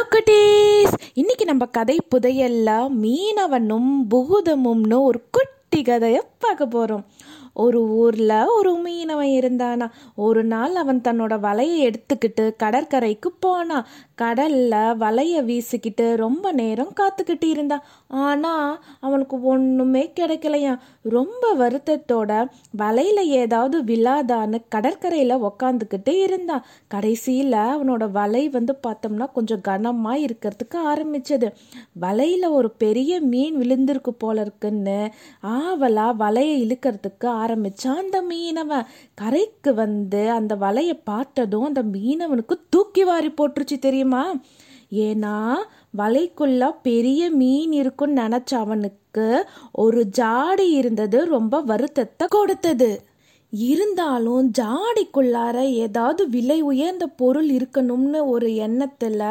Hello குட்டீஸ் இன்னைக்கு நம்ம கதை புதையல்ல மீனவனும் புகுதமும்னு ஒரு குட்டி கதையை பார்க்க போகிறோம் ஒரு ஊரில் ஒரு மீனவன் இருந்தானா? ஒரு நாள் அவன் தன்னோட வலையை எடுத்துக்கிட்டு கடற்கரைக்கு போனான் கடல்ல வலையை வீசிக்கிட்டு ரொம்ப நேரம் காத்துக்கிட்டு இருந்தான் ஆனால் அவனுக்கு ஒன்றுமே கிடைக்கலையா? ரொம்ப வருத்தத்தோட வலையில் ஏதாவது விழாதான்னு கடற்கரையில் உக்காந்துக்கிட்டு இருந்தான் கடைசியில் அவனோட வலை வந்து பார்த்தோம்னா கொஞ்சம் கனமாக இருக்கிறதுக்கு ஆரம்பிச்சது. வலையில் ஒரு பெரிய மீன் விழுந்திருக்கு போல இருக்குன்னு ஆவலா வலையை இழுக்கிறதுக்கு ஆரம்பிச்சான் அந்த மீனவன் கரைக்கு வந்து அந்த வலையை பார்த்ததும் அந்த மீனவனுக்கு தூக்கி வாரி போட்டுருச்சு தெரியுமா? ஏன்னா வலைக்குள்ள பெரிய மீன் இருக்குன்னு நினச்ச அவனுக்கு ஒரு ஜாடி இருந்தது ரொம்ப வருத்தத்தை கொடுத்தது. இருந்தாலும் ஜாடிக்குள்ளார ஏதாவது விலை உயர்ந்த பொருள் இருக்கணும்னு ஒரு எண்ணத்துல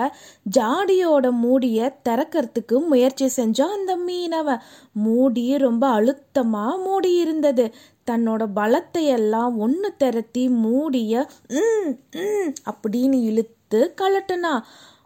ஜாடியோட மூடிய திறக்கிறதுக்கு முயற்சி செஞ்சான் அந்த மீனவன் மூடி ரொம்ப அழுத்தமா மூடி இருந்தது. தன்னோட பலத்தை எல்லாம் ஒன்று திரட்டி மூடிய ம் அப்படின்னு இழுத்து கலட்டுனா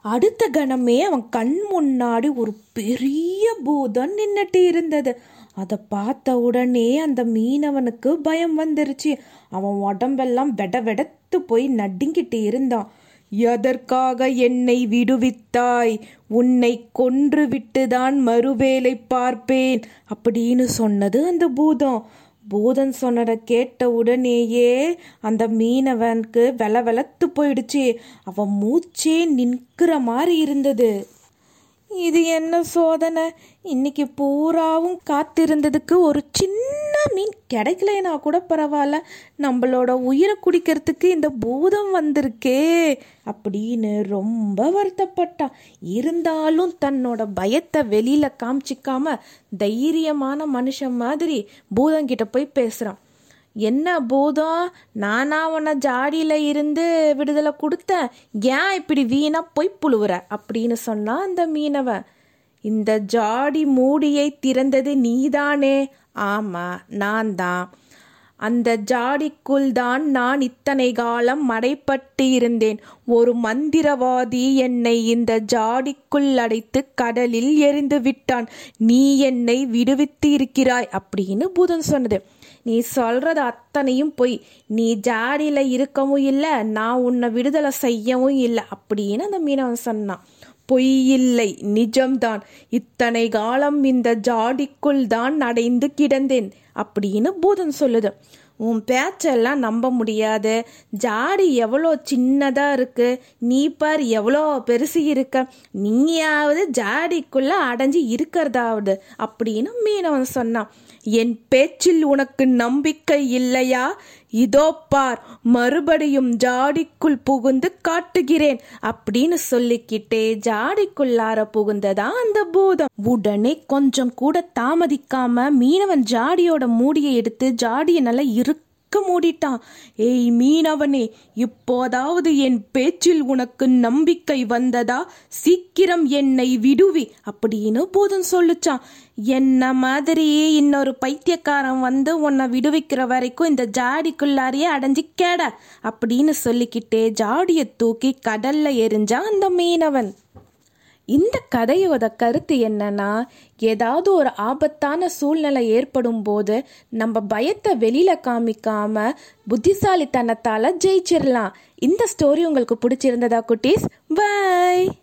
அடுத்த கணமே அவன் கண் முன்னாடி ஒரு பெரிய பூதம் நின்றுட்டு இருந்தது. அதை பார்த்த உடனே அந்த மீனவனுக்கு பயம் வந்துருச்சு. அவன் உடம்பெல்லாம் வெட வெடத்து போய் நடுங்கிட்டு இருந்தான். எதற்காக என்னை விடுவித்தாய்? உன்னை கொன்று விட்டுதான் மறுவேலை பார்ப்பேன் அப்படின்னு சொன்னது அந்த பூதம். பூதன் சொன்னதை கேட்ட உடனேயே அந்த மீனவனுக்கு வெல வெலத்து போயிடுச்சு. அவன் மூச்சே நிற்கிற மாதிரி இருந்தது. இது என்ன சோதனை? இன்னைக்கு பூராவும் காத்திருந்ததுக்கு ஒரு சின்ன மீன் கிடைக்கலைனா கூட பரவாயில்ல. நம்மளோட உயிரை குடிக்கிறதுக்கு இந்த பூதம் வந்திருக்கே அப்படின்னு ரொம்ப வருத்தப்பட்டான் இருந்தாலும் தன்னோட பயத்தை வெளியில காமிச்சிக்காம தைரியமான மனுஷன் மாதிரி பூதங்கிட்ட போய் பேசுறான். என்ன பூதம்? நானா உன்னை ஜாடியில் இருந்து விடுதலை கொடுத்தேன். ஏன் இப்படி வீணா போய் புழுவுற? அப்படின்னு சொன்னா அந்த மீனவன் இந்த ஜாடி மூடியை திறந்தது நீதானே? ஆமா நான் தான். அந்த ஜாடிக்குள் தான் நான் இத்தனை காலம் மடைப்பட்டு இருந்தேன். ஒரு மந்திரவாதி என்னை இந்த ஜாடிக்குள் அடைத்து கடலில் எரிந்து விட்டான் நீ என்னை விடுவித்து இருக்கிறாய் அப்படின்னு பூதன் சொன்னது. நீ சொல்றது அத்தனையும் பொய். நீ ஜாடியில் இருக்கவும் இல்லை நான் உன்னை விடுதலை செய்யவும் இல்லை அப்படின்னு அந்த மீனவன் சொன்னான். பொய் இல்லை நிஜம்தான். இத்தனை காலம் இந்த ஜாடிக்குள் தான் அடைந்து கிடந்தேன் அப்படின்னு பூதன் சொல்லுது. உன் பேச்செல்லாம் நம்ப முடியாது. ஜாடி எவ்வளோ சின்னதாக இருக்கு. நீ பார் எவ்வளோ பெருசு இருக்க. நீயாவது ஜாடிக்குள்ள அடைஞ்சு இருக்கிறதாவது அப்படின்னு மீனவன் சொன்னான். என் பேச்சில் உனக்கு நம்பிக்கை இல்லையா? இதோ பார் மறுபடியும் ஜாடிக்குள் புகுந்து காட்டுகிறேன் அப்படின்னு சொல்லிக்கிட்டே ஜாடிக்குள்ளார புகுந்ததா அந்த பூதம். உடனே கொஞ்சம் கூட தாமதிக்காம மீனவன் ஜாடியோட மூடியை எடுத்து ஜாடியை நல்லா இரு இருக்கு மூடிட்டான். ஏய் மீனவனே இப்போதாவது என் பேச்சில் உனக்கு நம்பிக்கை வந்ததா? சீக்கிரம் என்னை விடுவி அப்படின்னு போதும் சொல்லுச்சான். என்ன மாதிரி இன்னொரு பைத்தியக்காரன் வந்து உன்னை விடுவிக்கிற வரைக்கும் இந்த ஜாடிக்குள்ளாரியே அடைஞ்சு கேட அப்படின்னு சொல்லிக்கிட்டே ஜாடியை தூக்கி கடல்ல எரிஞ்சான் அந்த மீனவன். இந்த கதையோட கருத்து என்னன்னா ஏதாவது ஒரு ஆபத்தான சூழ்நிலை ஏற்படும் போது நம்ம பயத்தை வெளியில காமிக்காம புத்திசாலித்தனத்தால ஜெயிச்சிடலாம் இந்த ஸ்டோரி உங்களுக்கு பிடிச்சிருந்ததா குட்டீஸ்? பாய்